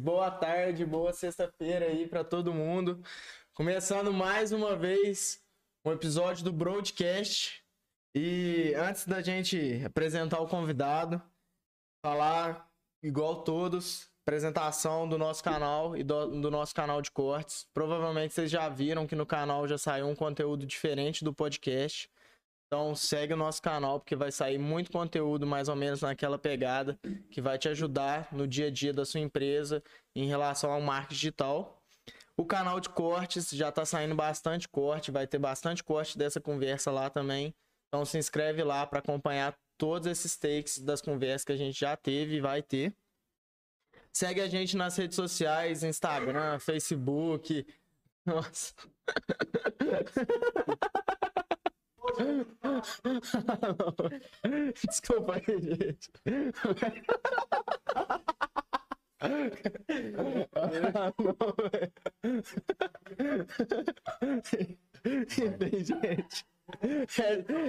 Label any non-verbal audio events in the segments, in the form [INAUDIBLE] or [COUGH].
boa tarde, boa sexta-feira aí para todo mundo. Começando mais uma vez um episódio do Broadcast. E antes da gente apresentar o convidado, falar igual todos, apresentação do nosso canal e do, do, nosso canal de cortes. Provavelmente vocês já viram que no canal já saiu um conteúdo diferente do podcast. Então segue o nosso canal porque vai sair muito conteúdo mais ou menos naquela pegada que vai te ajudar no dia a dia da sua empresa em relação ao marketing digital. O canal de cortes já está saindo bastante corte, vai ter bastante corte dessa conversa lá também. Então se inscreve lá para acompanhar todos esses takes das conversas que a gente já teve e vai ter. Segue a gente nas redes sociais, Instagram, Facebook. Nossa. [LAUGHS] [LAUGHS] Desculpa aí, gente. [LAUGHS] Ah, [LAUGHS] Enfim, gente. É,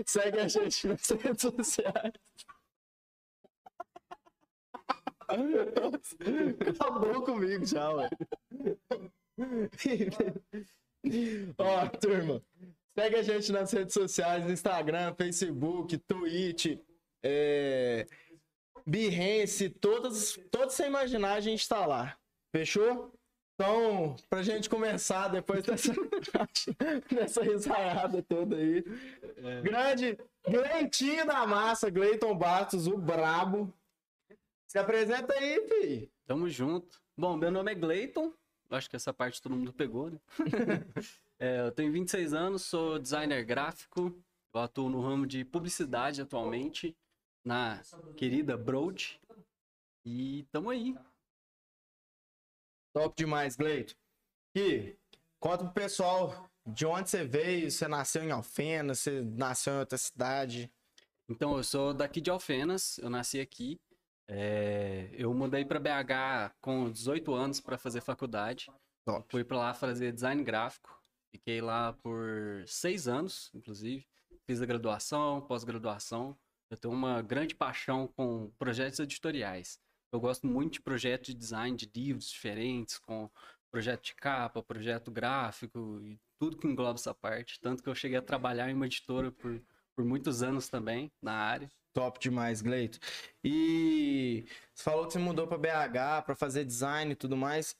segue a gente nas redes sociais. Acabou comigo já, ué. Ó, turma, segue a gente nas redes sociais, Instagram, Facebook, Twitch, é... Behance, todas, todos sem imaginar, a gente tá lá. Fechou? Então, pra gente começar depois dessa, [LAUGHS] dessa risaiada toda aí. É. Grande Gleitinho da massa, Gleiton Bastos, o brabo. Se apresenta aí, fi. Tamo junto. Bom, meu nome é Gleiton. Acho que essa parte todo mundo pegou, né? [LAUGHS] é, eu tenho 26 anos, sou designer gráfico. Eu atuo no ramo de publicidade atualmente, na querida Broad. E tamo aí. Top demais, Gleito. E conta pro pessoal de onde você veio, você nasceu em Alfenas, você nasceu em outra cidade. Então, eu sou daqui de Alfenas, eu nasci aqui. É, eu mudei para BH com 18 anos para fazer faculdade. Top. Fui para lá fazer design gráfico. Fiquei lá por seis anos, inclusive. Fiz a graduação, pós-graduação. Eu tenho uma grande paixão com projetos editoriais. Eu gosto muito de projetos de design de livros diferentes, com projeto de capa, projeto gráfico e tudo que engloba essa parte. Tanto que eu cheguei a trabalhar em uma editora por, por muitos anos também na área. Top demais, Gleito. E você falou que você mudou para BH para fazer design e tudo mais.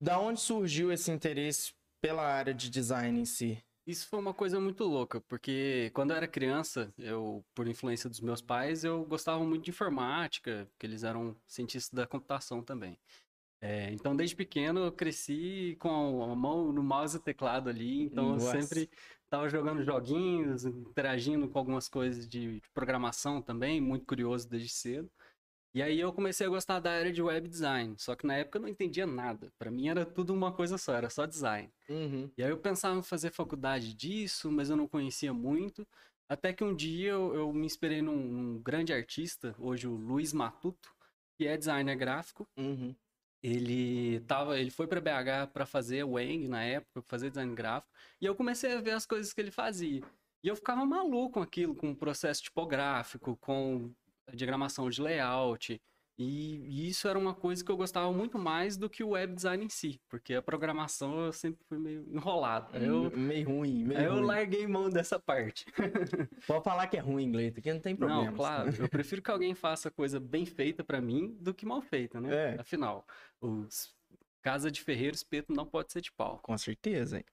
Da onde surgiu esse interesse pela área de design em si? Isso foi uma coisa muito louca, porque quando eu era criança, eu, por influência dos meus pais, eu gostava muito de informática, porque eles eram cientistas da computação também. É, então, desde pequeno, eu cresci com a mão no mouse e teclado ali, então Nossa. eu sempre Tava jogando joguinhos, interagindo com algumas coisas de, de, programação também, muito curioso desde cedo. E aí eu comecei a gostar da área de web design, só que na época eu não entendia nada. Para mim era tudo uma coisa só, era só design. Uhum. E aí eu pensava em fazer faculdade disso, mas eu não conhecia muito. Até que um dia eu, eu me inspirei num, num, grande artista, hoje o Luiz Matuto, que é designer gráfico. Uhum ele tava, ele foi para BH para fazer Wang na época, fazer design gráfico, e eu comecei a ver as coisas que ele fazia. E eu ficava maluco com aquilo, com o processo tipográfico, com diagramação de layout, e, isso era uma coisa que eu gostava muito mais do que o web design em si, porque a programação eu sempre fui meio enrolado. Eu, meio ruim, meio aí ruim. eu larguei mão dessa parte. [LAUGHS] Pode falar que é ruim inglês, aqui não tem problema. Não, claro, eu prefiro que alguém faça coisa bem feita para mim do que mal feita, né? É. Afinal, os casa de ferreiro, espeto não pode ser de pau. Com certeza, hein?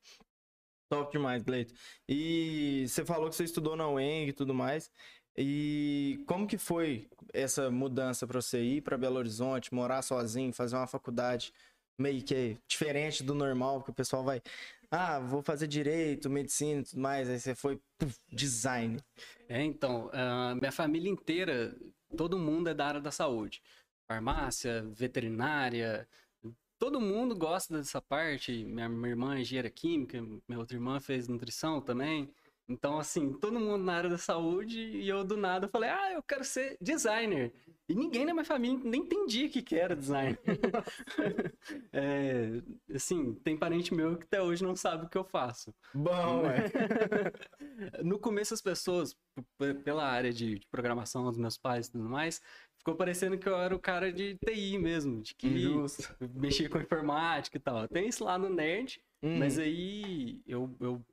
Top demais, Gleito. E você falou que você estudou na UENG e tudo mais. E como que foi essa mudança para você ir para Belo Horizonte, morar sozinho, fazer uma faculdade meio que diferente do normal, porque o pessoal vai, ah, vou fazer direito, medicina e tudo mais, aí você foi puf, design. É, então, uh, minha família inteira, todo mundo é da área da saúde. Farmácia, veterinária, todo mundo gosta dessa parte. Minha, minha irmã é engenheira química, minha outra irmã fez nutrição também. Então, assim, todo mundo na área da saúde e eu do nada falei, ah, eu quero ser designer. E ninguém na minha família nem entendia o que, que era design. [LAUGHS] é, assim, tem parente meu que até hoje não sabe o que eu faço. Bom, é. [LAUGHS] no começo as pessoas, pela área de, de, programação dos meus pais e tudo mais, ficou parecendo que eu era o cara de TI mesmo, de que Injusto. mexia com informática e tal. Tem isso lá no nerd, hum. mas aí eu, eu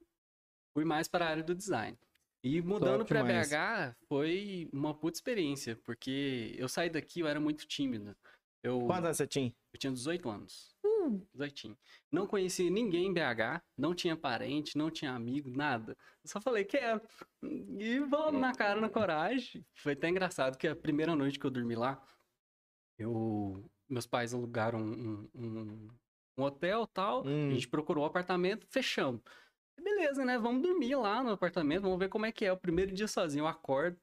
fui mais para a área do design. E mudando para BH foi uma puta experiência, porque eu saí daqui, eu era muito tímido. Eu, Quantos anos você tinha? Eu tinha 18 anos. Hum. 18. Não conhecia ninguém em BH, não tinha parente, não tinha amigo, nada. Eu só falei, quero. E vamos na cara, na coragem. Foi até engraçado que a primeira noite que eu dormi lá, eu... meus pais alugaram um, um, um hotel tal, hum. a gente procurou um apartamento, fechamos. Beleza, né? Vamos dormir lá no apartamento, vamos ver como é que é. O primeiro dia sozinho, eu acordo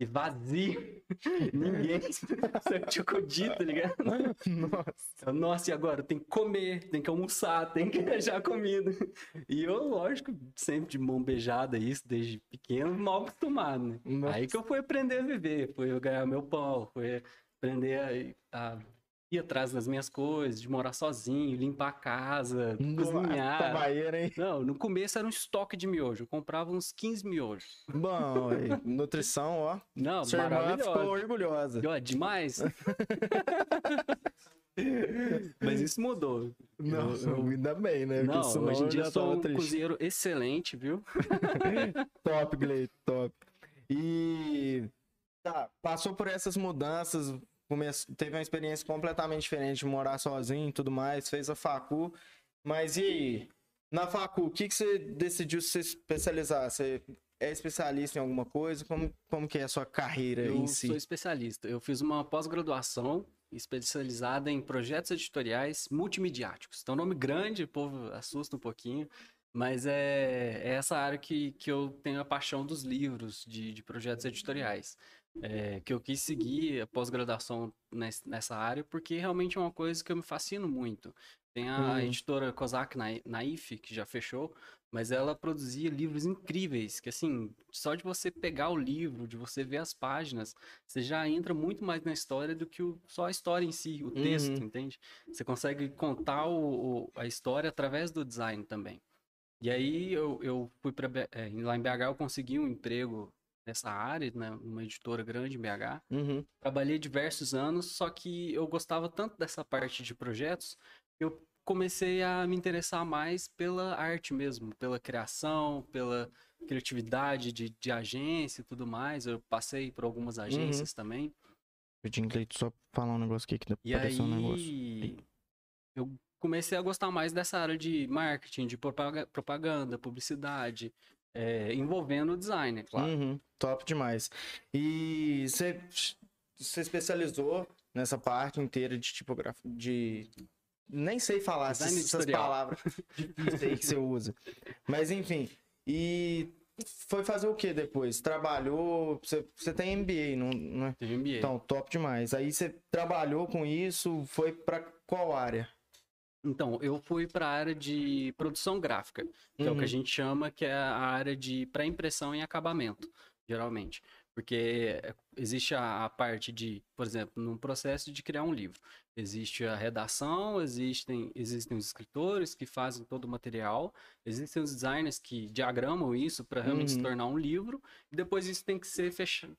e vazio. [LAUGHS] Ninguém [LAUGHS] tinha codito, tá ligado? Nossa. Nossa, e agora? Tem que comer, tem que almoçar, tem que já comida. E eu, lógico, sempre de mão beijada, isso, desde pequeno, mal acostumado, né? Nossa. Aí que eu fui aprender a viver, fui ganhar meu pão, fui aprender a, a ir atrás das minhas coisas, de morar sozinho, limpar a casa, Nossa, cozinhar. Tabaeira, hein? Não, no começo era um estoque de miojo. Eu comprava uns 15 miojos. Bom, nutrição, ó. Não, Sua irmã ficou orgulhosa. Ó, demais. [LAUGHS] Mas isso mudou. Não, eu, ainda bem, né? Não, hoje em dia eu sou um triste. cozinheiro excelente, viu? [LAUGHS] top, Gley, top. E tá, passou por essas mudanças, Comece... teve uma experiência completamente diferente de morar sozinho e tudo mais, fez a facu. Mas e aí? Na facu, o que, que você decidiu se especializar? Você é especialista em alguma coisa? Como, como que é a sua carreira eu em si? Eu sou especialista. Eu fiz uma pós-graduação especializada em projetos editoriais multimediáticos. Então, nome grande, o povo assusta um pouquinho, mas é, é essa área que, que eu tenho a paixão dos livros, de, de projetos editoriais é, que eu quis seguir a pós-graduação nessa área, porque realmente é uma coisa que eu me fascino muito. Tem a uhum. editora Kozak Naif, que já fechou, mas ela produzia livros incríveis, que assim, só de você pegar o livro, de você ver as páginas, você já entra muito mais na história do que o, só a história em si, o texto, uhum. entende? Você consegue contar o, o, a história através do design também. E aí eu, eu fui para é, lá em BH eu consegui um emprego nessa área, né, uma editora grande em BH. Uhum. Trabalhei diversos anos, só que eu gostava tanto dessa parte de projetos, eu comecei a me interessar mais pela arte mesmo, pela criação, pela criatividade de, de agência e tudo mais. Eu passei por algumas uhum. agências uhum. também. Pedindo só falar um negócio aqui que e apareceu aí... um negócio. Eu comecei a gostar mais dessa área de marketing, de propaganda, publicidade, é, envolvendo o design, claro. Uhum, top demais. E você se especializou nessa parte inteira de tipografia, de nem sei falar essas, palavras [LAUGHS] difíceis que você usa. Mas enfim, e foi fazer o que depois? Trabalhou, você, você tem MBA, não, não é? Tem MBA. Então, top demais. Aí você trabalhou com isso, foi para qual área? Então, eu fui para a área de produção gráfica, que uhum. é o que a uhum. gente chama, que é a área de pré-impressão e acabamento, geralmente. Porque existe a, a, parte de, por exemplo, no processo de criar um livro, existe a redação, existem, existem os escritores que fazem todo o material, existem os designers que diagramam isso para realmente uhum. se tornar um livro, e depois isso tem que ser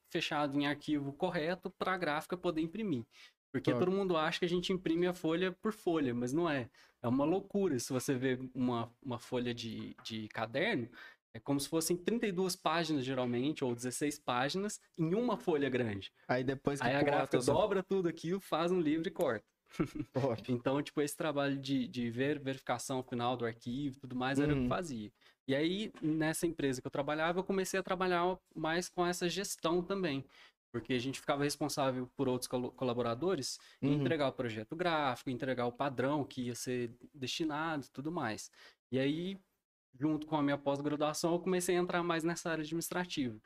fechado em arquivo correto para a gráfica poder imprimir. Porque todo mundo acha que a gente imprime a folha por folha, mas não é. É uma loucura. Se você vê uma, uma folha de, de caderno, é como se fossem 32 páginas, geralmente, ou 16 páginas, em uma folha grande. Aí depois que Aí a gráfica dobra tudo aquilo, faz um livro e corta. [LAUGHS] então, tipo, esse trabalho de, de ver, verificação final do arquivo e tudo mais era uhum. o que uhum. fazia. E aí, nessa empresa que eu trabalhava, eu comecei a trabalhar mais com essa gestão também. Porque a gente ficava responsável por outros colaboradores uhum. entregar o projeto gráfico, entregar o padrão que ia ser destinado e tudo mais. E aí, junto com a minha pós-graduação, eu comecei a entrar mais nessa área administrativa.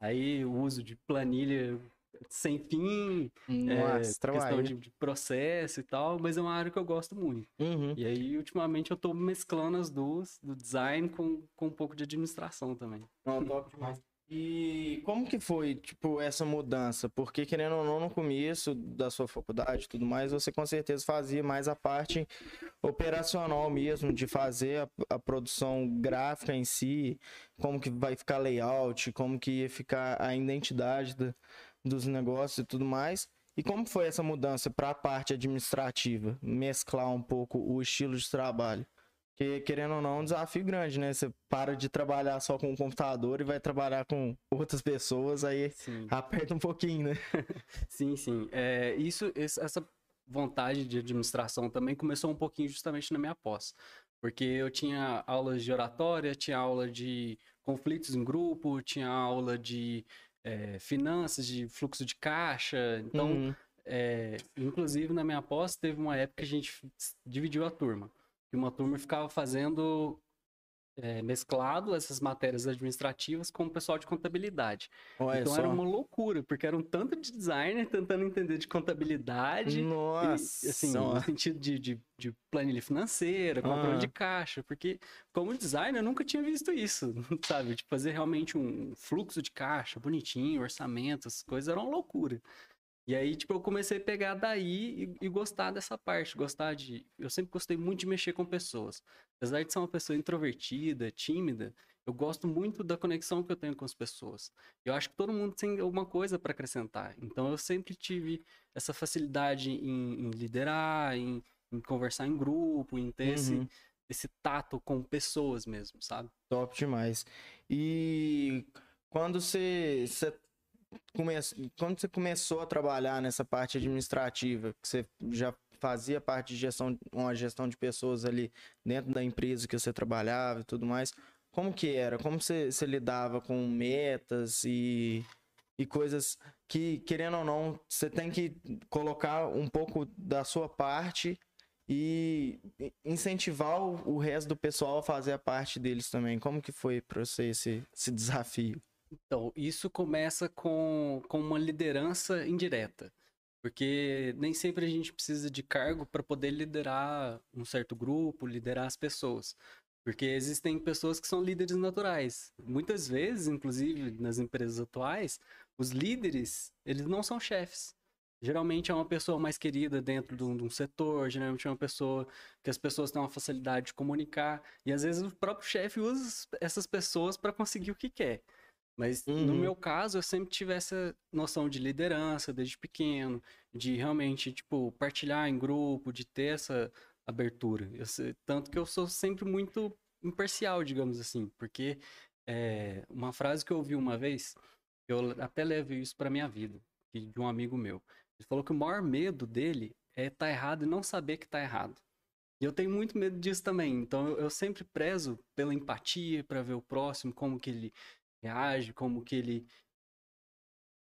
Aí, o uso de planilha sem fim, Nossa, é, questão de, de, processo e tal, mas é uma área que eu gosto muito. Uhum. E aí, ultimamente, eu estou mesclando as duas, do design com, com um pouco de administração também. Não, top demais. E como que foi, tipo, essa mudança? Porque, querendo ou não, no começo da sua faculdade e tudo mais, você com certeza fazia mais a parte operacional mesmo, de fazer a, a produção gráfica em si, como que vai ficar layout, como que ia ficar a identidade da, dos negócios e tudo mais. E como foi essa mudança para a parte administrativa? Mesclar um pouco o estilo de trabalho? Porque, querendo ou não, é um desafio grande, né? Você para de trabalhar só com o computador e vai trabalhar com outras pessoas, aí sim. aperta um pouquinho, né? [LAUGHS] sim, sim. É, isso, essa vontade de administração também começou um pouquinho justamente na minha pós. Porque eu tinha aulas de oratória, tinha aula de conflitos em grupo, tinha aula de é, finanças, de fluxo de caixa. Então, uhum. é, inclusive na minha pós, teve uma época que a gente dividiu a turma que uma turma ficava fazendo é, mesclado essas matérias administrativas com o pessoal de contabilidade. Olha então só. era uma loucura, porque era um tanto de designer tentando entender de contabilidade. Nossa! E, assim, no sentido de, de, de planilha financeira, controle ah. de caixa, porque como designer eu nunca tinha visto isso, [LAUGHS] sabe? De fazer realmente um fluxo de caixa bonitinho, orçamento, essas coisas eram uma loucura. E aí, tipo, eu comecei a pegar daí e, e, gostar dessa parte, gostar de... Eu sempre gostei muito de mexer com pessoas. Apesar de ser uma pessoa introvertida, tímida, eu gosto muito da conexão que eu tenho com as pessoas. Eu acho que todo mundo tem alguma coisa para acrescentar. Então, eu sempre tive essa facilidade em, em liderar, em, em, conversar em grupo, em ter uhum. esse, esse tato com pessoas mesmo, sabe? Top demais. E quando você, você quando você começou a trabalhar nessa parte administrativa, que você já fazia parte de gestão, uma gestão de pessoas ali dentro da empresa que você trabalhava e tudo mais, como que era? Como você, você lidava com metas e, e coisas que, querendo ou não, você tem que colocar um pouco da sua parte e incentivar o, o resto do pessoal a fazer a parte deles também. Como que foi para você esse, esse desafio? Então, isso começa com, com uma liderança indireta. Porque nem sempre a gente precisa de cargo para poder liderar um certo grupo, liderar as pessoas. Porque existem pessoas que são líderes naturais. Muitas vezes, inclusive nas empresas atuais, os líderes, eles não são chefes. Geralmente é uma pessoa mais querida dentro de um, de um, setor, geralmente é uma pessoa que as pessoas têm uma facilidade de comunicar. E às vezes o próprio chefe usa essas pessoas para conseguir o que quer. Mas uhum. no meu caso, eu sempre tive essa noção de liderança desde pequeno, de realmente, tipo, partilhar em grupo, de ter essa abertura. Eu, tanto que eu sou sempre muito imparcial, digamos assim, porque é, uma frase que eu ouvi uma vez, eu até levo isso para minha vida, de um amigo meu. Ele falou que o maior medo dele é estar tá errado e não saber que está errado. E eu tenho muito medo disso também. Então eu, eu sempre prezo pela empatia, para ver o próximo, como que ele reage, como que ele.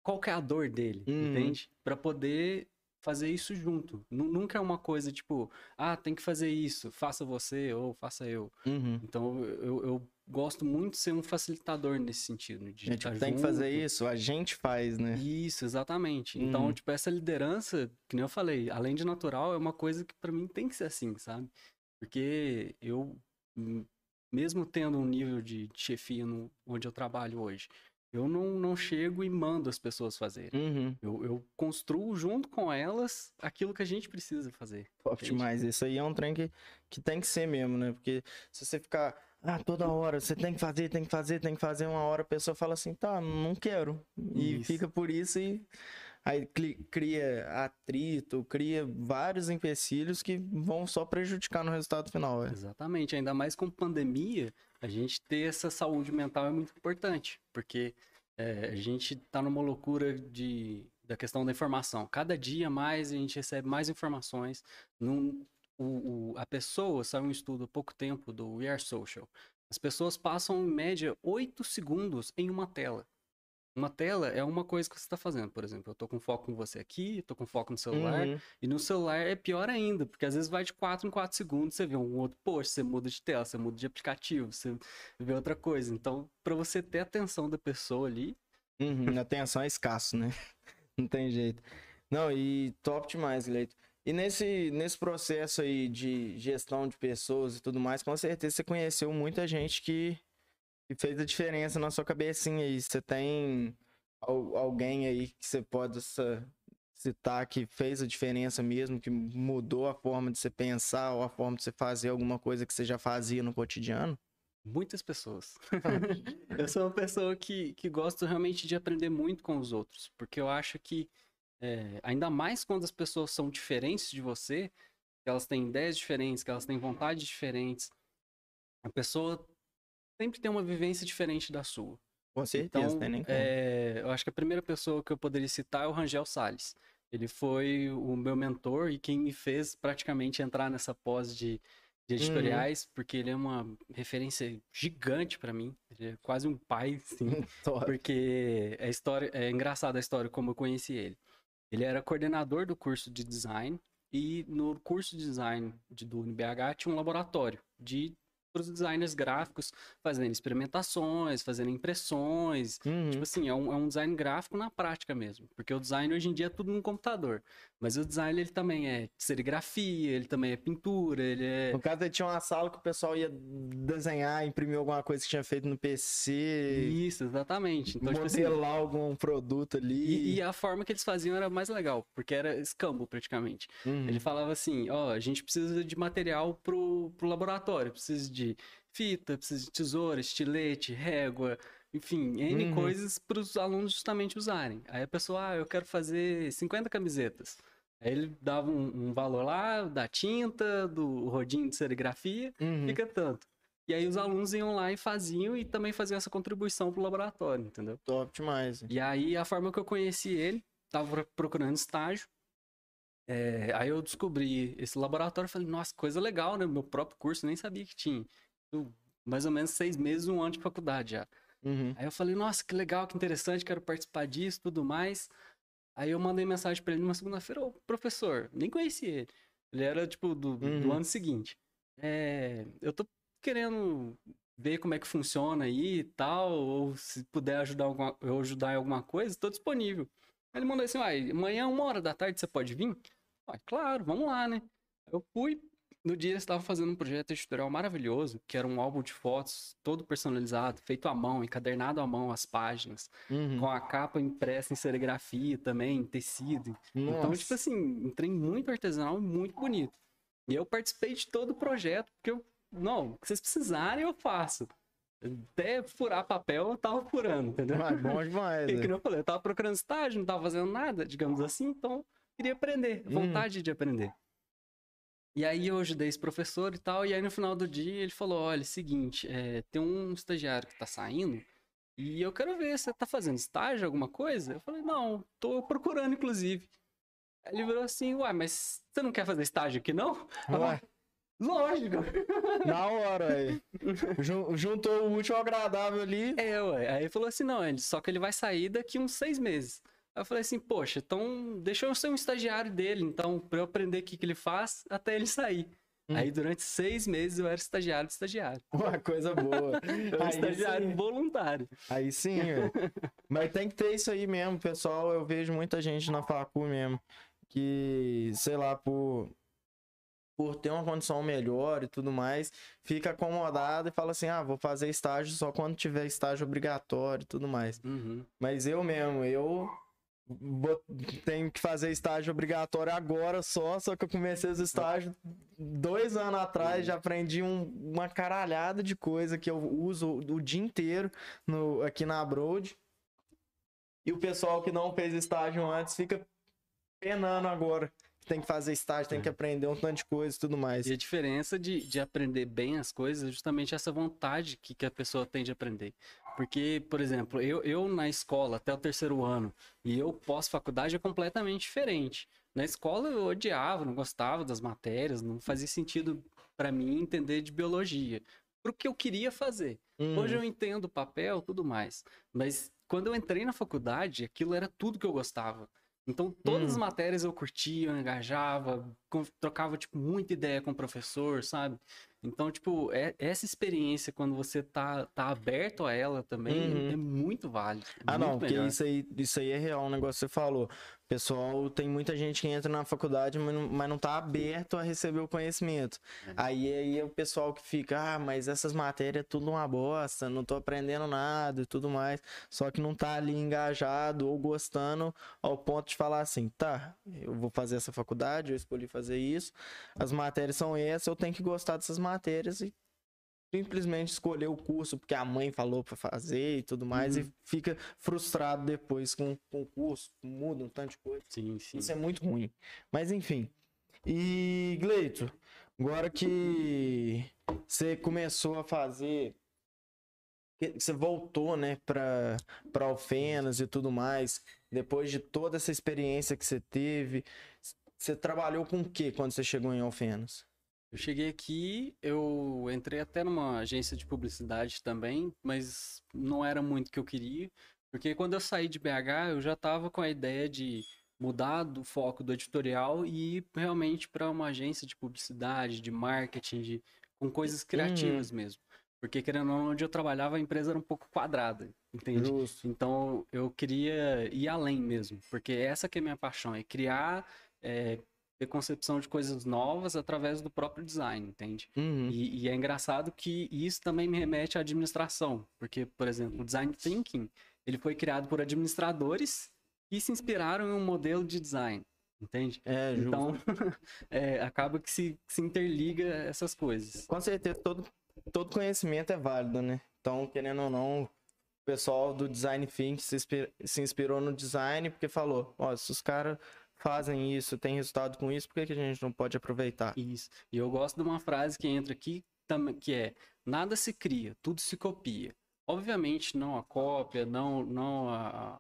Qual que é a dor dele, uhum. entende? Para poder fazer isso junto. Nunca é uma coisa tipo, ah, tem que fazer isso, faça você ou faça eu. Uhum. Então eu, eu, gosto muito de ser um facilitador nesse sentido. De é, tipo, tem que fazer isso, a gente faz, né? Isso, exatamente. Então, uhum. Então, tipo, essa liderança, que nem eu falei, além de natural, é uma coisa que para mim tem que ser assim, sabe? Porque eu hum, mesmo tendo um nível de chefia no, onde eu trabalho hoje, eu não, não chego e mando as pessoas fazerem. Uhum. Eu, eu, construo junto com elas aquilo que a gente precisa fazer. Top demais. Isso aí é um trem que, que tem que ser mesmo, né? Porque se você ficar, ah, toda hora, você tem que fazer, tem que fazer, tem que fazer, uma hora a pessoa fala assim, tá, não quero. E isso. fica por isso e aí cria atrito, cria vários empecilhos que vão só prejudicar no resultado final. É. Exatamente, ainda mais com pandemia, a gente ter essa saúde mental é muito importante, porque é, a gente está numa loucura de, da questão da informação. Cada dia mais a gente recebe mais informações. Num, o, o, a pessoa, saiu um estudo há pouco tempo do We Are Social. As pessoas passam, em média, 8 segundos em uma tela. Uma tela é uma coisa que você está fazendo, por exemplo. Eu estou com foco com você aqui, estou com foco no celular. Uhum. E no celular é pior ainda, porque às vezes vai de 4 em 4 segundos, você vê um outro post, você muda de tela, você muda de aplicativo, você vê outra coisa. Então, para você ter a atenção da pessoa ali. Uhum, a atenção é escasso, né? [LAUGHS] Não tem jeito. Não, e top demais, Leito. E nesse, nesse processo aí de gestão de pessoas e tudo mais, com certeza você conheceu muita gente que que fez a diferença na sua cabecinha aí? Você tem alguém aí que você pode citar que fez a diferença mesmo, que mudou a forma de você pensar ou a forma de você fazer alguma coisa que você já fazia no cotidiano? Muitas pessoas. [LAUGHS] eu sou uma pessoa que, que gosto realmente de aprender muito com os outros, porque eu acho que, é, ainda mais quando as pessoas são diferentes de você, que elas têm ideias diferentes, que elas têm vontades diferentes, a pessoa sempre tem uma vivência diferente da sua. Com certeza, então, tem nem. É, eu acho que a primeira pessoa que eu poderia citar é o Rangel Salles. Ele foi o meu mentor e quem me fez praticamente entrar nessa pós de, de uhum. editoriais, uhum. porque ele é uma referência gigante para mim. Ele é quase um pai, [LAUGHS] sim. porque é, história, é engraçada a história como eu conheci ele. Ele era coordenador do curso de design e no curso de design de, do UNBH tinha um laboratório de para os designers gráficos fazendo experimentações, fazendo impressões. Uhum. Tipo assim, é um, é um, design gráfico na prática mesmo. Porque o design hoje em dia é tudo no computador. Mas o design ele também é serigrafia, ele também é pintura, ele é. No caso, tinha uma sala que o pessoal ia desenhar, imprimir alguma coisa que tinha feito no PC. Isso, exatamente. Então, modelar tipo assim, algum produto ali. E, e, a forma que eles faziam era mais legal, porque era escambo praticamente. Uhum. Ele falava assim: ó, oh, a gente precisa de material pro, pro laboratório, precisa de de fita, precisa de tesoura, estilete, régua, enfim, N uhum. coisas para os alunos justamente usarem. Aí a pessoa, ah, eu quero fazer 50 camisetas. Aí ele dava um, um valor lá da tinta, do rodinho de serigrafia, uhum. fica tanto. E aí os alunos iam lá e faziam e também faziam essa contribuição pro laboratório, entendeu? Top demais. E aí a forma que eu conheci ele, tava procurando estágio, é, aí eu descobri esse laboratório e falei, nossa, coisa legal, né? Meu próprio curso, nem sabia que tinha. Eu, mais ou menos seis meses, um ano de faculdade já. Uhum. Aí eu falei, nossa, que legal, que interessante, quero participar disso, tudo mais. Aí eu mandei mensagem para ele numa segunda-feira, ô professor, nem conheci ele. Ele era, tipo, do, uhum. do ano seguinte. É, eu tô querendo ver como é que funciona aí e tal, ou se puder ajudar alguma, eu ajudar em alguma coisa, tô disponível. Aí ele mandou assim, uai, amanhã, uma hora da tarde, você pode vir? Uai, claro, vamos lá, né? Eu fui, no dia eles estavam fazendo um projeto editorial maravilhoso, que era um álbum de fotos todo personalizado, feito à mão, encadernado à mão as páginas, uhum. com a capa impressa em serigrafia também, em tecido. Então, Nossa. Então, tipo assim, entrei muito artesanal e muito bonito. E eu participei de todo o projeto, porque eu, não, se vocês precisarem, eu faço. Até furar papel, eu tava furando, entendeu? Ah, bom demais. [LAUGHS] Porque, né? eu falei, eu tava procurando estágio, não tava fazendo nada, digamos assim, então queria aprender, hum. vontade hum. de aprender. E aí eu ajudei esse professor e tal, e aí no final do dia ele falou, olha, seguinte, é, tem um estagiário que tá saindo, e eu quero ver, você tá fazendo estágio, alguma coisa? Eu falei, não, tô procurando, inclusive. Ele virou assim, uai, mas você não quer fazer estágio aqui, não? Ué. Lógico. Na hora, aí. Juntou o útil ao agradável ali. É, ué. Aí falou assim: não, ele, só que ele vai sair daqui uns seis meses. Aí eu falei assim, poxa, então deixa eu ser um estagiário dele, então, pra eu aprender o que, que ele faz até ele sair. Hum. Aí durante seis meses eu era estagiário de estagiário. [LAUGHS] Uma coisa boa. [LAUGHS] eu estagiário sim. voluntário. Aí sim, [LAUGHS] mas tem que ter isso aí mesmo, pessoal. Eu vejo muita gente na facu mesmo. Que, sei lá, por por ter uma condição melhor e tudo mais, fica acomodado e fala assim: ah, vou fazer estágio só quando tiver estágio obrigatório e tudo mais. Uhum. Mas eu mesmo, eu tenho que fazer estágio obrigatório agora só, só que eu comecei os estágios dois anos atrás, já aprendi um, uma caralhada de coisa que eu uso o dia inteiro no, aqui na Broad. E o pessoal que não fez estágio antes fica penando agora tem que fazer estágio, tem que é. aprender um tanto de coisa e tudo mais. E a diferença de, de aprender bem as coisas é justamente essa vontade que, que a pessoa tem de aprender. Porque, por exemplo, eu, eu na escola até o terceiro ano e eu pós-faculdade é completamente diferente. Na escola eu odiava, não gostava das matérias, não fazia sentido para mim entender de biologia. Pro que eu queria fazer. Uhum. Hoje eu entendo o papel, tudo mais. Mas quando eu entrei na faculdade, aquilo era tudo que eu gostava. Então, todas hum. as matérias eu curtia, eu engajava, trocava, tipo, muita ideia com o professor, sabe? Então, tipo, é, essa experiência, quando você tá, tá aberto a ela também, Uhum. é muito válido. Ah, muito não, porque isso aí, isso aí é real, um negócio que você falou. Pessoal, tem muita gente que entra na faculdade, mas não, mas não tá aberto a receber o conhecimento. É. Aí, aí é o pessoal que fica, ah, mas essas matérias é tudo uma bosta, não tô aprendendo nada e tudo mais. Só que não tá ali engajado ou gostando ao ponto de falar assim, tá, eu vou fazer essa faculdade, eu escolhi fazer isso, as matérias são essas, eu tenho que gostar dessas matérias e simplesmente escolher o curso porque a mãe falou pra fazer e tudo mais Uhum. e fica frustrado depois com, com o curso, muda um tanto de coisa. Sim, sim. Isso é muito ruim. Mas enfim. E Gleito, agora que você começou a fazer você voltou, né, para para Alfenas e tudo mais, depois de toda essa experiência que você teve, você trabalhou com o que quando você chegou em Alfenas? Eu cheguei aqui, eu entrei até numa agência de publicidade também, mas não era muito o que eu queria, porque quando eu saí de BH, eu já estava com a ideia de mudar do foco do editorial e ir realmente para uma agência de publicidade, de marketing, de, com coisas criativas mesmo. Porque, querendo ou não, onde eu trabalhava, a empresa era um pouco quadrada, entende? Justo. Então, eu queria ir além mesmo, porque essa que é a minha paixão, é criar, é, ter concepção de coisas novas através do próprio design, entende? Uhum. E, e é engraçado que isso também me remete à administração, porque, por exemplo, o design thinking, ele foi criado por administradores que se inspiraram em um modelo de design, entende? É. Então, [LAUGHS] é, acaba que se, se interliga essas coisas. Com certeza, todo, todo conhecimento é válido, né? Então, querendo ou não, o pessoal do Design Think se, inspira- se inspirou no design porque falou, ó, se os caras fazem isso, tem resultado com isso, por que, que a gente não pode aproveitar? Isso. E eu gosto de uma frase que entra aqui, que é: nada se cria, tudo se copia. Obviamente, não a cópia, não, não a,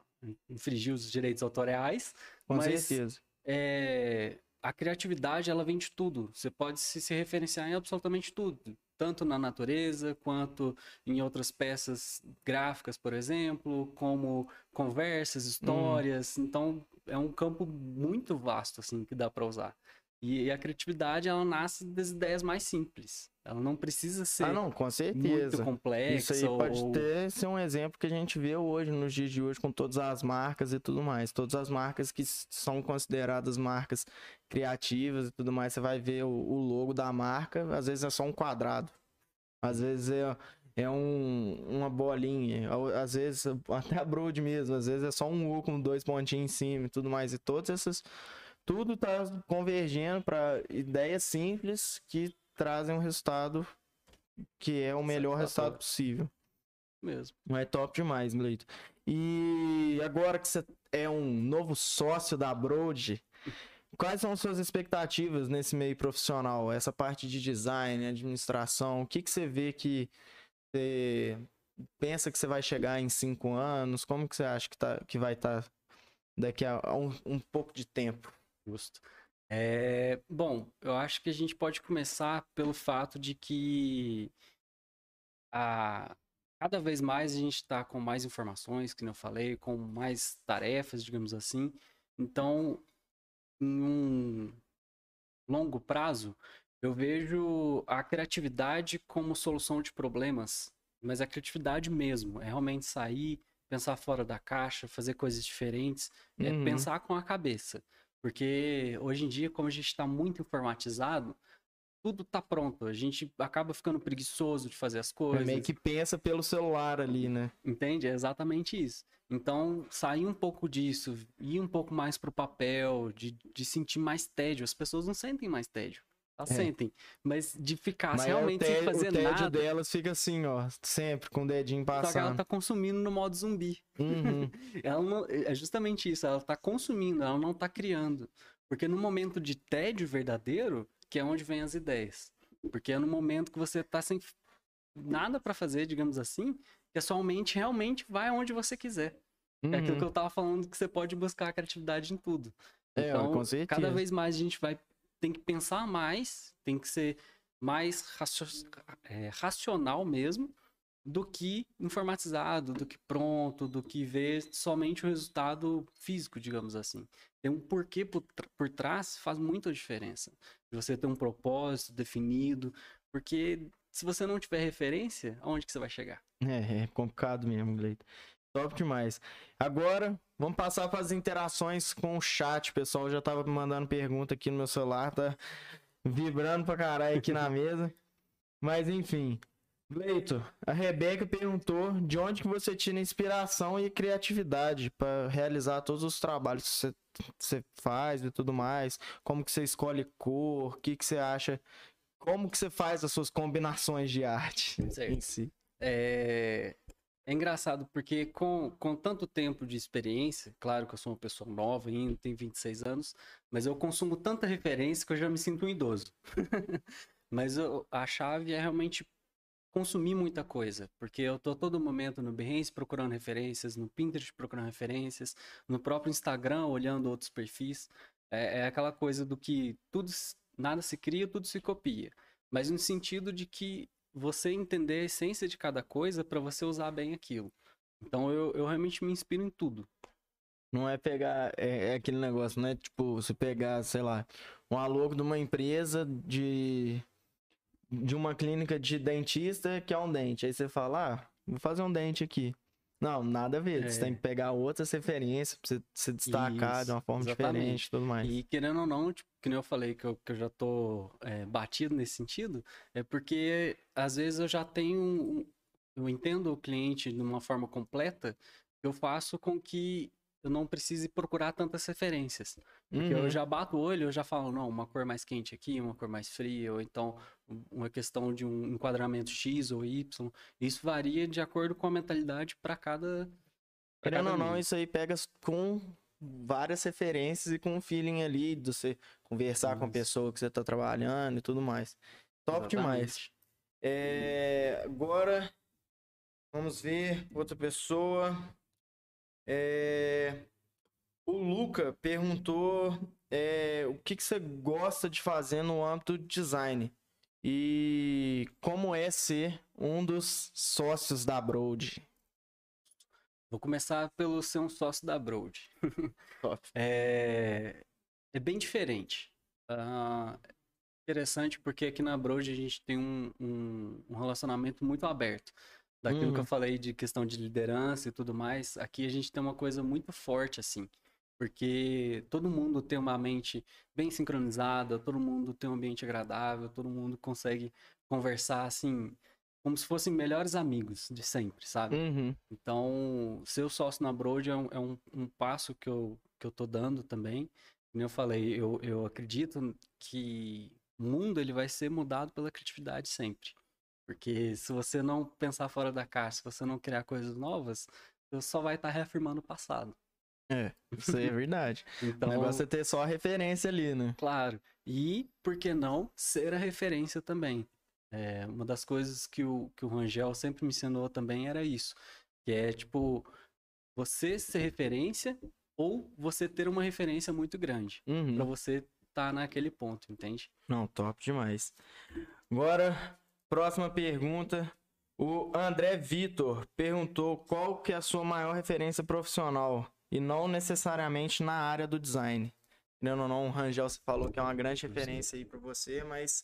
infringir os direitos autoriais, Com mas certeza. é, a criatividade ela vem de tudo. Você pode se, se referenciar em absolutamente tudo, tanto na natureza quanto em outras peças gráficas, por exemplo, como conversas, histórias. Então é um campo muito vasto assim que dá para usar. E, a criatividade ela nasce das ideias mais simples. Ela não precisa ser Ah, não, com muito certeza. complexa. Isso aí pode ou... ter, ser um exemplo que a gente vê hoje, nos dias de hoje, com todas as marcas e tudo mais. Todas as marcas que são consideradas marcas criativas e tudo mais, você vai ver o, o logo da marca, às vezes é só um quadrado. Às vezes é, é um, uma bolinha, às vezes [LAUGHS] até a Broad mesmo, às vezes é só um U com dois pontinhos em cima e tudo mais. E todas essas. Tudo tá convergendo para ideias simples que trazem um resultado que é o melhor resultado possível. mesmo. É top demais, Gleito. E agora que você é um novo sócio da Broad, quais são as suas expectativas nesse meio profissional? Essa parte de design, administração, o que, que você vê que você pensa que você vai chegar em cinco anos? Como que você acha que, tá, que vai estar daqui a, a um, um pouco de tempo? Justo. É, bom, eu acho que a gente pode começar pelo fato de que a, cada vez mais a gente está com mais informações, que eu falei, com mais tarefas, digamos assim. Então, em um longo prazo, eu vejo a criatividade como solução de problemas, mas a criatividade mesmo, é realmente sair, pensar fora da caixa, fazer coisas diferentes, é Uhum. pensar com a cabeça. Porque hoje em dia, como a gente está muito informatizado, tudo tá pronto. A gente acaba ficando preguiçoso de fazer as É coisas. meio que pensa pelo celular ali, né? Entende? É exatamente isso. Então, sair um pouco disso, ir um pouco mais pro papel, de, de sentir mais tédio. As pessoas não sentem mais tédio. Elas É. sentem. Mas de ficar Mas é realmente sem fazer o tédio nada, delas fica assim, ó, sempre com o dedinho só que ela passando. tá consumindo no modo zumbi. Uhum. [LAUGHS] Ela não, é justamente isso, ela tá consumindo, ela não tá criando. Porque no momento de tédio verdadeiro, que é onde vem as ideias. Porque é no momento que você tá sem nada pra fazer, digamos assim, que a sua mente realmente vai aonde você quiser. É aquilo que Uhum. eu tava falando que você pode buscar a criatividade em tudo. É, Então, cada vez mais a gente vai tem que pensar mais, tem que ser mais racio- é, racional mesmo do que informatizado, do que pronto, do que ver somente o resultado físico, digamos assim. Tem um porquê por, por trás faz muita diferença. Você ter um propósito definido, Porque se você não tiver referência, aonde que você vai chegar? É, é complicado mesmo, Gleito. Top demais. Agora, vamos passar para as interações com o chat. O pessoal já tava me mandando pergunta aqui no meu celular, tá vibrando pra caralho aqui na mesa. [LAUGHS] Mas enfim. Gleito, a Rebeca perguntou de onde que você tira inspiração e criatividade para realizar todos os trabalhos que você, você faz e tudo mais. Como que você escolhe cor, o que que você acha, como que você faz as suas combinações de arte Certo. em si. É... é engraçado porque com, com tanto tempo de experiência, claro que eu sou uma pessoa nova ainda, tenho 26 anos, mas eu consumo tanta referência que eu já me sinto um idoso. [LAUGHS] mas eu- a chave é realmente consumir muita coisa, porque eu tô todo momento no Behance procurando referências, no Pinterest procurando referências, no próprio Instagram olhando outros perfis. É, é aquela coisa do que tudo, nada se cria, tudo se copia. Mas no sentido de que você entender a essência de cada coisa para você usar bem aquilo. Então eu, eu realmente me inspiro em tudo. Não é pegar, é, é aquele negócio, né? Tipo, você pegar, sei lá, um logo de uma empresa de de uma clínica de dentista que é um dente. Aí você fala, ah, vou fazer um dente aqui. Não, nada a ver. Você É. tem que pegar outras referências pra você se destacar de Isso, uma forma exatamente. diferente e tudo mais. E querendo ou não, tipo, que nem eu falei que eu, que eu já tô é, batido nesse sentido, é porque às vezes eu já tenho. um- Eu entendo o cliente de uma forma completa, eu faço com que eu não precise procurar tantas referências. Porque Uhum. eu já bato o olho, eu já falo, não, uma cor mais quente aqui, uma cor mais fria, ou então uma questão de um enquadramento X ou Y. Isso varia de acordo com a mentalidade para cada. Querendo ou não, nível. isso aí pega com várias referências e com um feeling ali de você conversar com a Isso. pessoa que você tá trabalhando e tudo mais. Top demais. Exatamente. É, agora, vamos ver outra pessoa. É, o Luca perguntou é, o que, que você gosta de fazer no âmbito de design e como é ser um dos sócios da Broad. Vou começar pelo ser um sócio da Broad. [LAUGHS] É, é bem diferente. Ah, interessante porque aqui na Broad a gente tem um, um, um relacionamento muito aberto. Daquilo que Uhum. eu falei de questão de liderança e tudo mais, aqui a gente tem uma coisa muito forte, assim. Porque todo mundo tem uma mente bem sincronizada, todo mundo tem um ambiente agradável, todo mundo consegue conversar, assim, como se fossem melhores amigos de sempre, sabe? Uhum. Então, ser o sócio na Broad é um, é um, um passo que eu, que eu tô dando também. Como eu falei, eu, eu acredito que o mundo ele vai ser mudado pela criatividade sempre. Porque se você não pensar fora da caixa, se você não criar coisas novas, você só vai estar reafirmando o passado. É, isso aí é verdade. [LAUGHS] Então, o negócio é ter só a referência ali, né? Claro. E, por que não, ser a referência também. É, uma das coisas que o, que o Rangel sempre me ensinou também era isso. Que é, tipo, você ser referência ou você ter uma referência muito grande. Uhum. Pra você estar naquele ponto, entende? Não, top demais. Agora, próxima pergunta. O André Vitor perguntou qual que é a sua maior referência profissional e não necessariamente na área do design. Não, ou não, o Rangel você falou que é uma grande referência aí para você, mas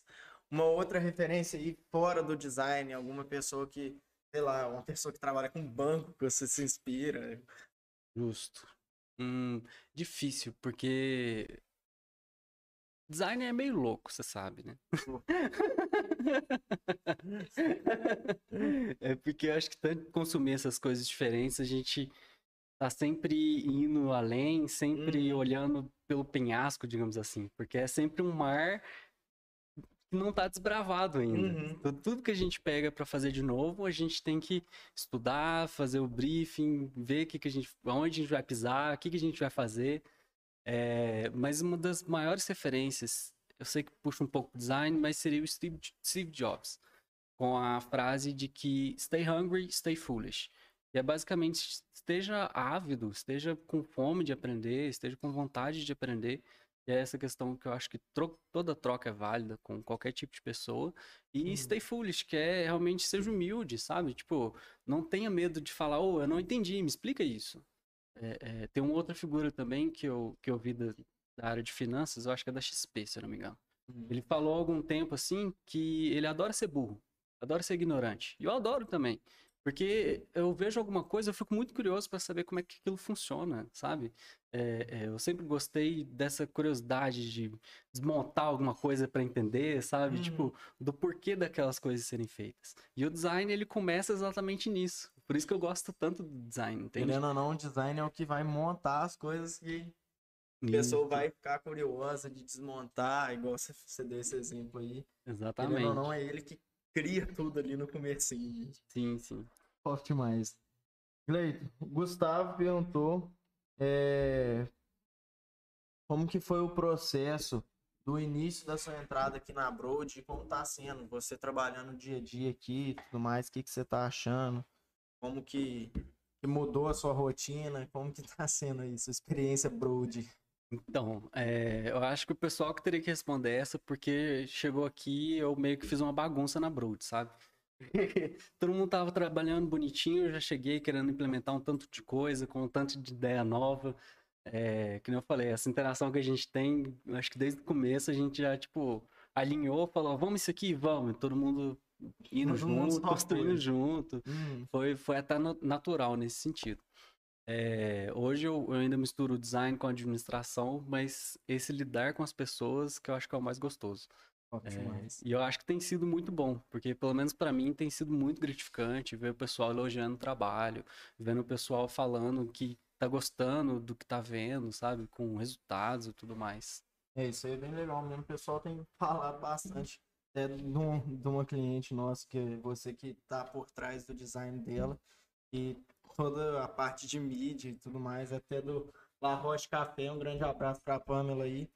uma outra referência aí fora do design, alguma pessoa que, sei lá, uma pessoa que trabalha com banco que você se inspira. Justo. Hum, difícil, porque design é meio louco, você sabe, né? [LAUGHS] É porque eu acho que tanto consumir essas coisas diferentes, a gente tá sempre indo além, sempre Uhum. olhando pelo penhasco, digamos assim, porque é sempre um mar não tá desbravado ainda. Uhum. Então, tudo que a gente pega para fazer de novo, a gente tem que estudar, fazer o briefing, ver que, que a gente, onde a gente vai pisar, o que, que a gente vai fazer. É, mas uma das maiores referências, eu sei que puxa um pouco design, mas seria o Steve, Steve Jobs, com a frase de que stay hungry, stay foolish. E é basicamente esteja ávido, esteja com fome de aprender, esteja com vontade de aprender. E é essa questão que eu acho que tro- toda troca é válida com qualquer tipo de pessoa. E Uhum. stay foolish, que é realmente seja humilde, sabe? Tipo, não tenha medo de falar, ô, eu não entendi, me explica isso. É, é, tem uma outra figura também que eu, que eu vi da, da área de finanças, eu acho que é da XP, se eu não me engano. Uhum. Ele falou há algum tempo assim que ele adora ser burro, adora ser ignorante. E eu adoro também. Porque eu vejo alguma coisa, eu fico muito curioso para saber como é que aquilo funciona, sabe? É, é, eu sempre gostei dessa curiosidade de desmontar alguma coisa para entender, sabe? Uhum. Tipo, do porquê daquelas coisas serem feitas. E o design, ele começa exatamente nisso. Por isso que eu gosto tanto do design, entende? Querendo ou não, o design é o que vai montar as coisas que a pessoa vai ficar curiosa de desmontar, igual você, você deu esse exemplo aí. Exatamente. Querendo ou não, é ele que cria tudo ali no comecinho. Sim, sim. Forte demais. Gleito, Gustavo perguntou é, como que foi o processo do início da sua entrada aqui na Broad e como tá sendo você trabalhando dia a dia aqui e tudo mais, o que, que você tá achando? Como que, que mudou a sua rotina? Como que tá sendo aí sua experiência Broad? Então, é, eu acho que o pessoal que teria que responder essa, porque chegou aqui eu meio que fiz uma bagunça na Broad, sabe? [LAUGHS] Todo mundo tava trabalhando bonitinho, eu já cheguei querendo implementar um tanto de coisa, com um tanto de ideia nova. É, que nem eu falei, essa interação que a gente tem, acho que desde o começo a gente já, tipo, alinhou, falou, vamos isso aqui, vamos. E todo mundo indo todo junto, mundo construindo junto. Hum. Foi, foi até natural nesse sentido. É, hoje eu, eu, ainda misturo design com administração, mas esse lidar com as pessoas que eu acho que é o mais gostoso. É, e eu acho que tem sido muito bom, porque pelo menos para mim tem sido muito gratificante ver o pessoal elogiando o trabalho, vendo o pessoal falando que tá gostando do que tá vendo, sabe, com resultados e tudo mais. É, isso aí é bem legal mesmo. O pessoal tem [LAUGHS] falado bastante é, de, um, de uma cliente nossa, que é você que tá por trás do design dela, e toda a parte de mídia e tudo mais, até do La Roche Café. Um grande abraço para a Pamela aí.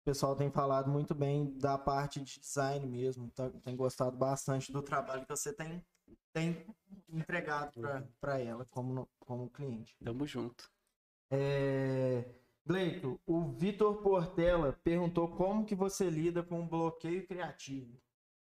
O pessoal tem falado muito bem da parte de design mesmo, tá, tem gostado bastante do trabalho que você tem, tem entregado para ela como, como cliente. Tamo junto. É... Gleito, o Vitor Portela perguntou como que você lida com o bloqueio criativo.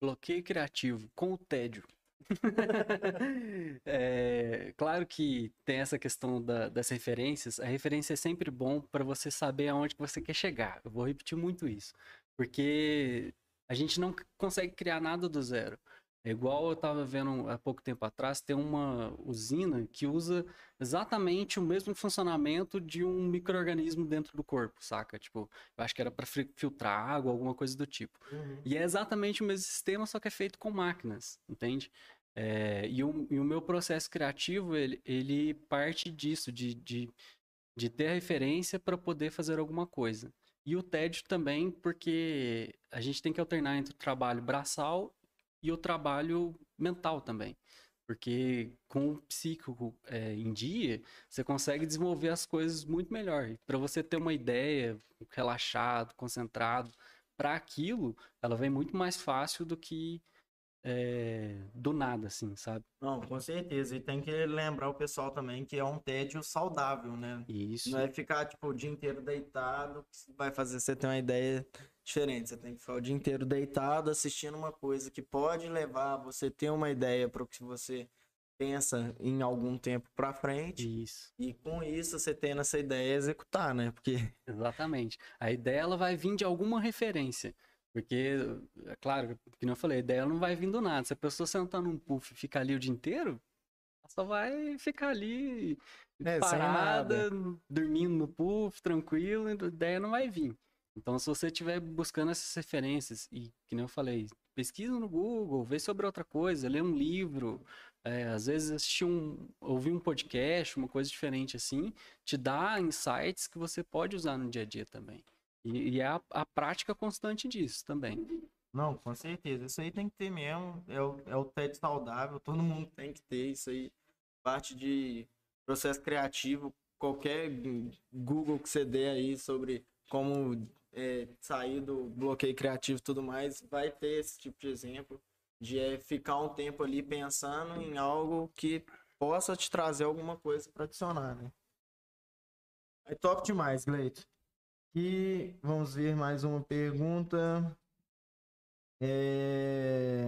Bloqueio criativo, com o tédio. [LAUGHS] é, claro que tem essa questão da, das referências. A referência é sempre bom para você saber aonde que você quer chegar. Eu vou repetir muito isso, porque a gente não consegue criar nada do zero. É igual eu estava vendo há pouco tempo atrás, tem uma usina que usa exatamente o mesmo funcionamento de um microorganismo dentro do corpo, saca? Tipo, eu acho que era para filtrar água, alguma coisa do tipo. Uhum. E é exatamente o mesmo sistema, só que é feito com máquinas, entende? É, e, o, e, o, meu processo criativo, ele, ele parte disso, de, de, de ter a referência para poder fazer alguma coisa. E o tédio também, porque a gente tem que alternar entre o trabalho braçal e o trabalho mental também. Porque com o psíquico é, em dia, você consegue desenvolver as coisas muito melhor. Para você ter uma ideia, relaxado, concentrado, para aquilo, ela vem muito mais fácil do que é, do nada, assim, sabe? Não, com certeza. E tem que lembrar o pessoal também que é um tédio saudável, né? Isso. Não é ficar, tipo, o dia inteiro deitado que vai fazer você ter uma ideia diferente. Você tem que ficar o dia inteiro deitado assistindo uma coisa que pode levar você ter uma ideia para o que você pensa em algum tempo para frente. Isso. E com isso você tendo essa ideia executar, né? Porque Exatamente. A ideia ela vai vir de alguma referência. Porque, é claro, que eu falei, a ideia não vai vir do nada. Se a pessoa sentar num puff e ficar ali o dia inteiro, ela só vai ficar ali é, parada, dormindo no puff, tranquilo, a ideia não vai vir. Então, se você estiver buscando essas referências, e que nem eu falei, pesquisa no Google, vê sobre outra coisa, lê um livro, é, às vezes assistir um, ouvir um podcast, uma coisa diferente assim, te dá insights que você pode usar no dia a dia também. E, e é a, a, prática constante disso também. Não, com certeza. Isso aí tem que ter mesmo. É o, é o TED saudável, [LAUGHS] todo mundo tem que ter isso aí. Parte de processo criativo, qualquer Google que você dê aí sobre como é, sair do bloqueio criativo e tudo mais, vai ter esse tipo de exemplo de é, ficar um tempo ali pensando em algo que possa te trazer alguma coisa para adicionar, né? É top demais, Gleito. E vamos ver mais uma pergunta. É...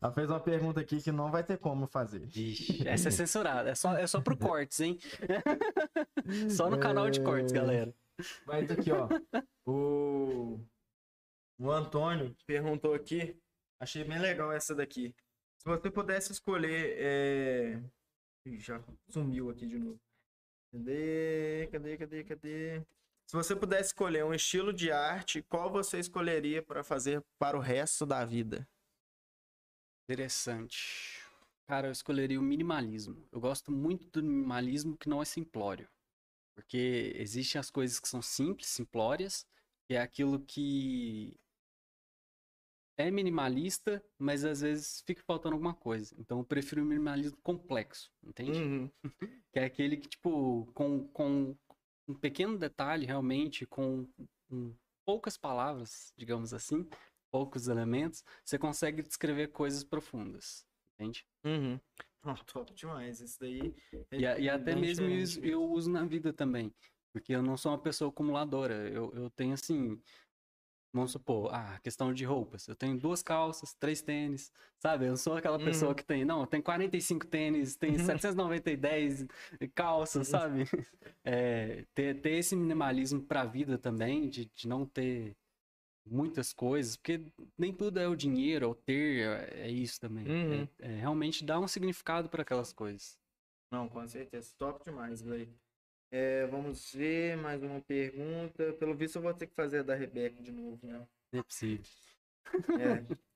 Ela fez uma pergunta aqui que não vai ter como fazer. Ixi, essa é censurada. É só, é só pro [LAUGHS] cortes, hein? só no canal de cortes, é. galera. Mas aqui, ó. O O Antônio perguntou aqui, achei bem legal essa daqui. Se você pudesse escolher. É... Ih, já sumiu aqui de novo. Cadê? Cadê? Cadê? Cadê? Se você pudesse escolher um estilo de arte, qual você escolheria para fazer para o resto da vida? Interessante. Cara, eu escolheria o minimalismo. Eu gosto muito do minimalismo que não é simplório. Porque existem as coisas que são simples, simplórias, que é aquilo que é minimalista, mas às vezes fica faltando alguma coisa. Então eu prefiro o minimalismo complexo, entende? Uhum. [LAUGHS] Que é aquele que, tipo, com, com um pequeno detalhe, realmente, com poucas palavras, digamos assim, poucos elementos, você consegue descrever coisas profundas, entende? Uhum. Oh, top demais, isso daí. é E, e até mesmo mesmo. eu uso na vida também. Porque eu não sou uma pessoa acumuladora. Eu, eu tenho assim. Vamos supor, ah, questão de roupas. Eu tenho duas calças, três tênis, sabe? Eu não sou aquela pessoa Uhum. que tem, não, eu tenho 45 tênis, tem 790 e 10 calças, sabe? [LAUGHS] É, ter, ter esse minimalismo pra vida também, de, de não ter muitas coisas, porque nem tudo é o dinheiro, ou ter, é é isso também. Uhum. É, é realmente dar um significado para aquelas coisas. Não, com certeza. Top demais, velho. É, vamos ver mais uma pergunta. Pelo visto, eu vou ter que fazer a da Rebeca de novo, né? Não é possível. É. [LAUGHS]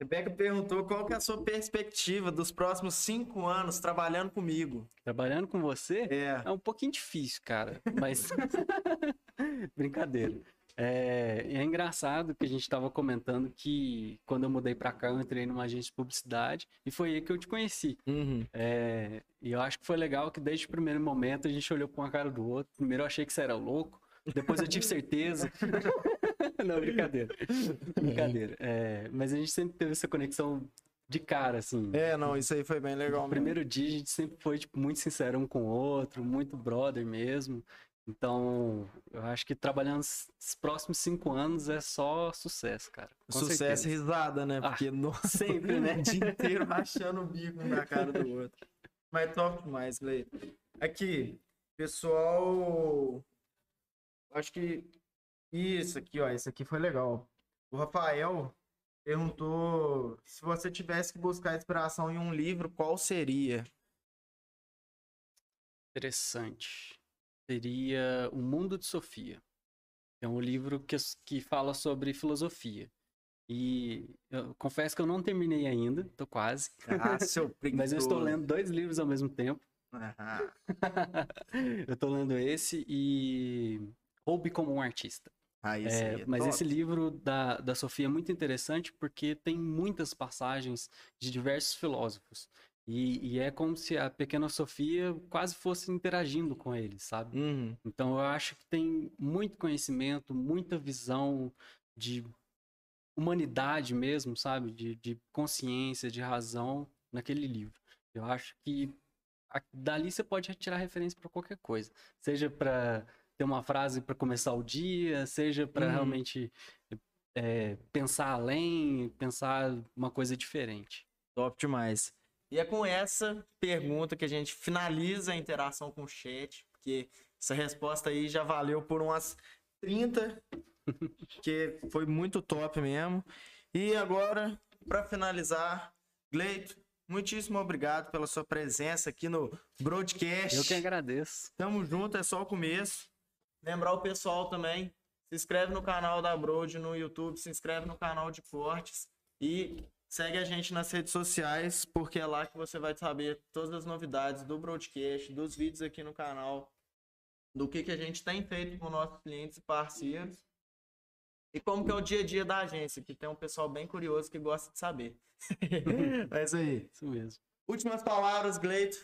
Rebeca perguntou qual que é a sua perspectiva dos próximos cinco anos trabalhando comigo. Trabalhando com você É. é um pouquinho difícil, cara, mas. [LAUGHS] Brincadeira. É, é engraçado que a gente estava comentando que quando eu mudei pra cá, eu entrei numa agência de publicidade e foi aí que eu te conheci. Uhum. É, e eu acho que foi legal que desde o primeiro momento a gente olhou pra uma cara do outro. Primeiro eu achei que você era louco, depois eu tive certeza. [LAUGHS] Não, brincadeira. Brincadeira. É, mas a gente sempre teve essa conexão de cara, assim. É, não, isso aí foi bem legal No mesmo. primeiro dia a gente sempre foi tipo, muito sincero um com o outro, muito brother mesmo. Então, eu acho que trabalhando os próximos cinco anos é só sucesso, cara. Com Sucesso e risada, né? Ah, Porque nossa, [LAUGHS] sempre, né? [LAUGHS] o dia inteiro rachando o bico na cara do outro. Mas top demais, Cleiton. Aqui, pessoal. Acho que. Isso aqui, ó. Isso aqui foi legal. O Rafael perguntou se você tivesse que buscar inspiração em um livro, qual seria? Interessante. Seria O Mundo de Sofia. É um livro que, que fala sobre filosofia. E eu confesso que eu não terminei ainda, tô quase. Ah, seu. [LAUGHS] Mas eu estou lendo dois livros ao mesmo tempo. Ah, [LAUGHS] eu tô lendo esse e Roube como um Artista. ah, esse É, é mas top. esse livro da, da Sofia é muito interessante porque tem muitas passagens de diversos filósofos. E, e é como se a pequena Sofia quase fosse interagindo com eles, sabe? Uhum. Então eu acho que tem muito conhecimento, muita visão de humanidade mesmo, sabe? De, de consciência, de razão naquele livro. Eu acho que a- dali você pode retirar referência para qualquer coisa, seja para ter uma frase para começar o dia, seja para Uhum. realmente é, pensar além, pensar uma coisa diferente. Top demais. E é com essa pergunta que a gente finaliza a interação com o chat, porque essa resposta aí já valeu por umas 30, [LAUGHS] que foi muito top mesmo. E agora, para finalizar, Gleito, muitíssimo obrigado pela sua presença aqui no broadcast. Eu que agradeço. Tamo junto, é só o começo. Lembrar o pessoal também, se inscreve no canal da Broad no YouTube, se inscreve no canal de cortes e segue a gente nas redes sociais, porque é lá que você vai saber todas as novidades do broadcast, dos vídeos aqui no canal, do que, que a gente tem feito com nossos clientes e parceiros. E como que é o dia a dia da agência, que tem um pessoal bem curioso que gosta de saber. [LAUGHS] é isso aí. Isso mesmo. Últimas palavras, Gleito.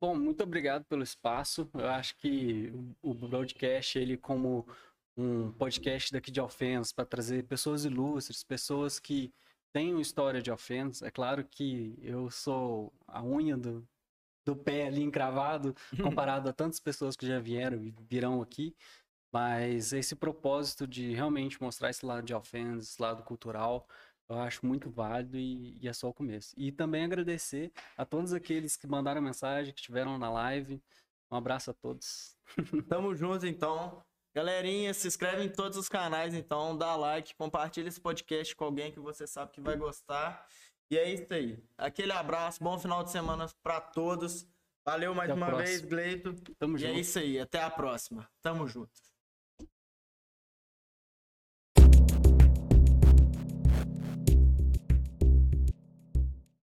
Bom, muito obrigado pelo espaço. Eu acho que o broadcast, ele como um podcast daqui de Alfenas, para trazer pessoas ilustres, pessoas que uma história de Alfenas. É claro que eu sou a unha do, do pé ali encravado, [LAUGHS] comparado a tantas pessoas que já vieram e virão aqui. Mas esse propósito de realmente mostrar esse lado de Alfenas, esse lado cultural, eu acho muito válido e, e é só o começo. E também agradecer a todos aqueles que mandaram mensagem, que estiveram na live. Um abraço a todos. [LAUGHS] Tamo junto, então. Galerinha, se inscreve em todos os canais, então dá like, compartilha esse podcast com alguém que você sabe que vai gostar. E é isso aí. Aquele abraço, bom final de semana para todos. Valeu mais Até uma vez, Gleito. Tamo e junto. é isso aí, até a próxima. Tamo junto.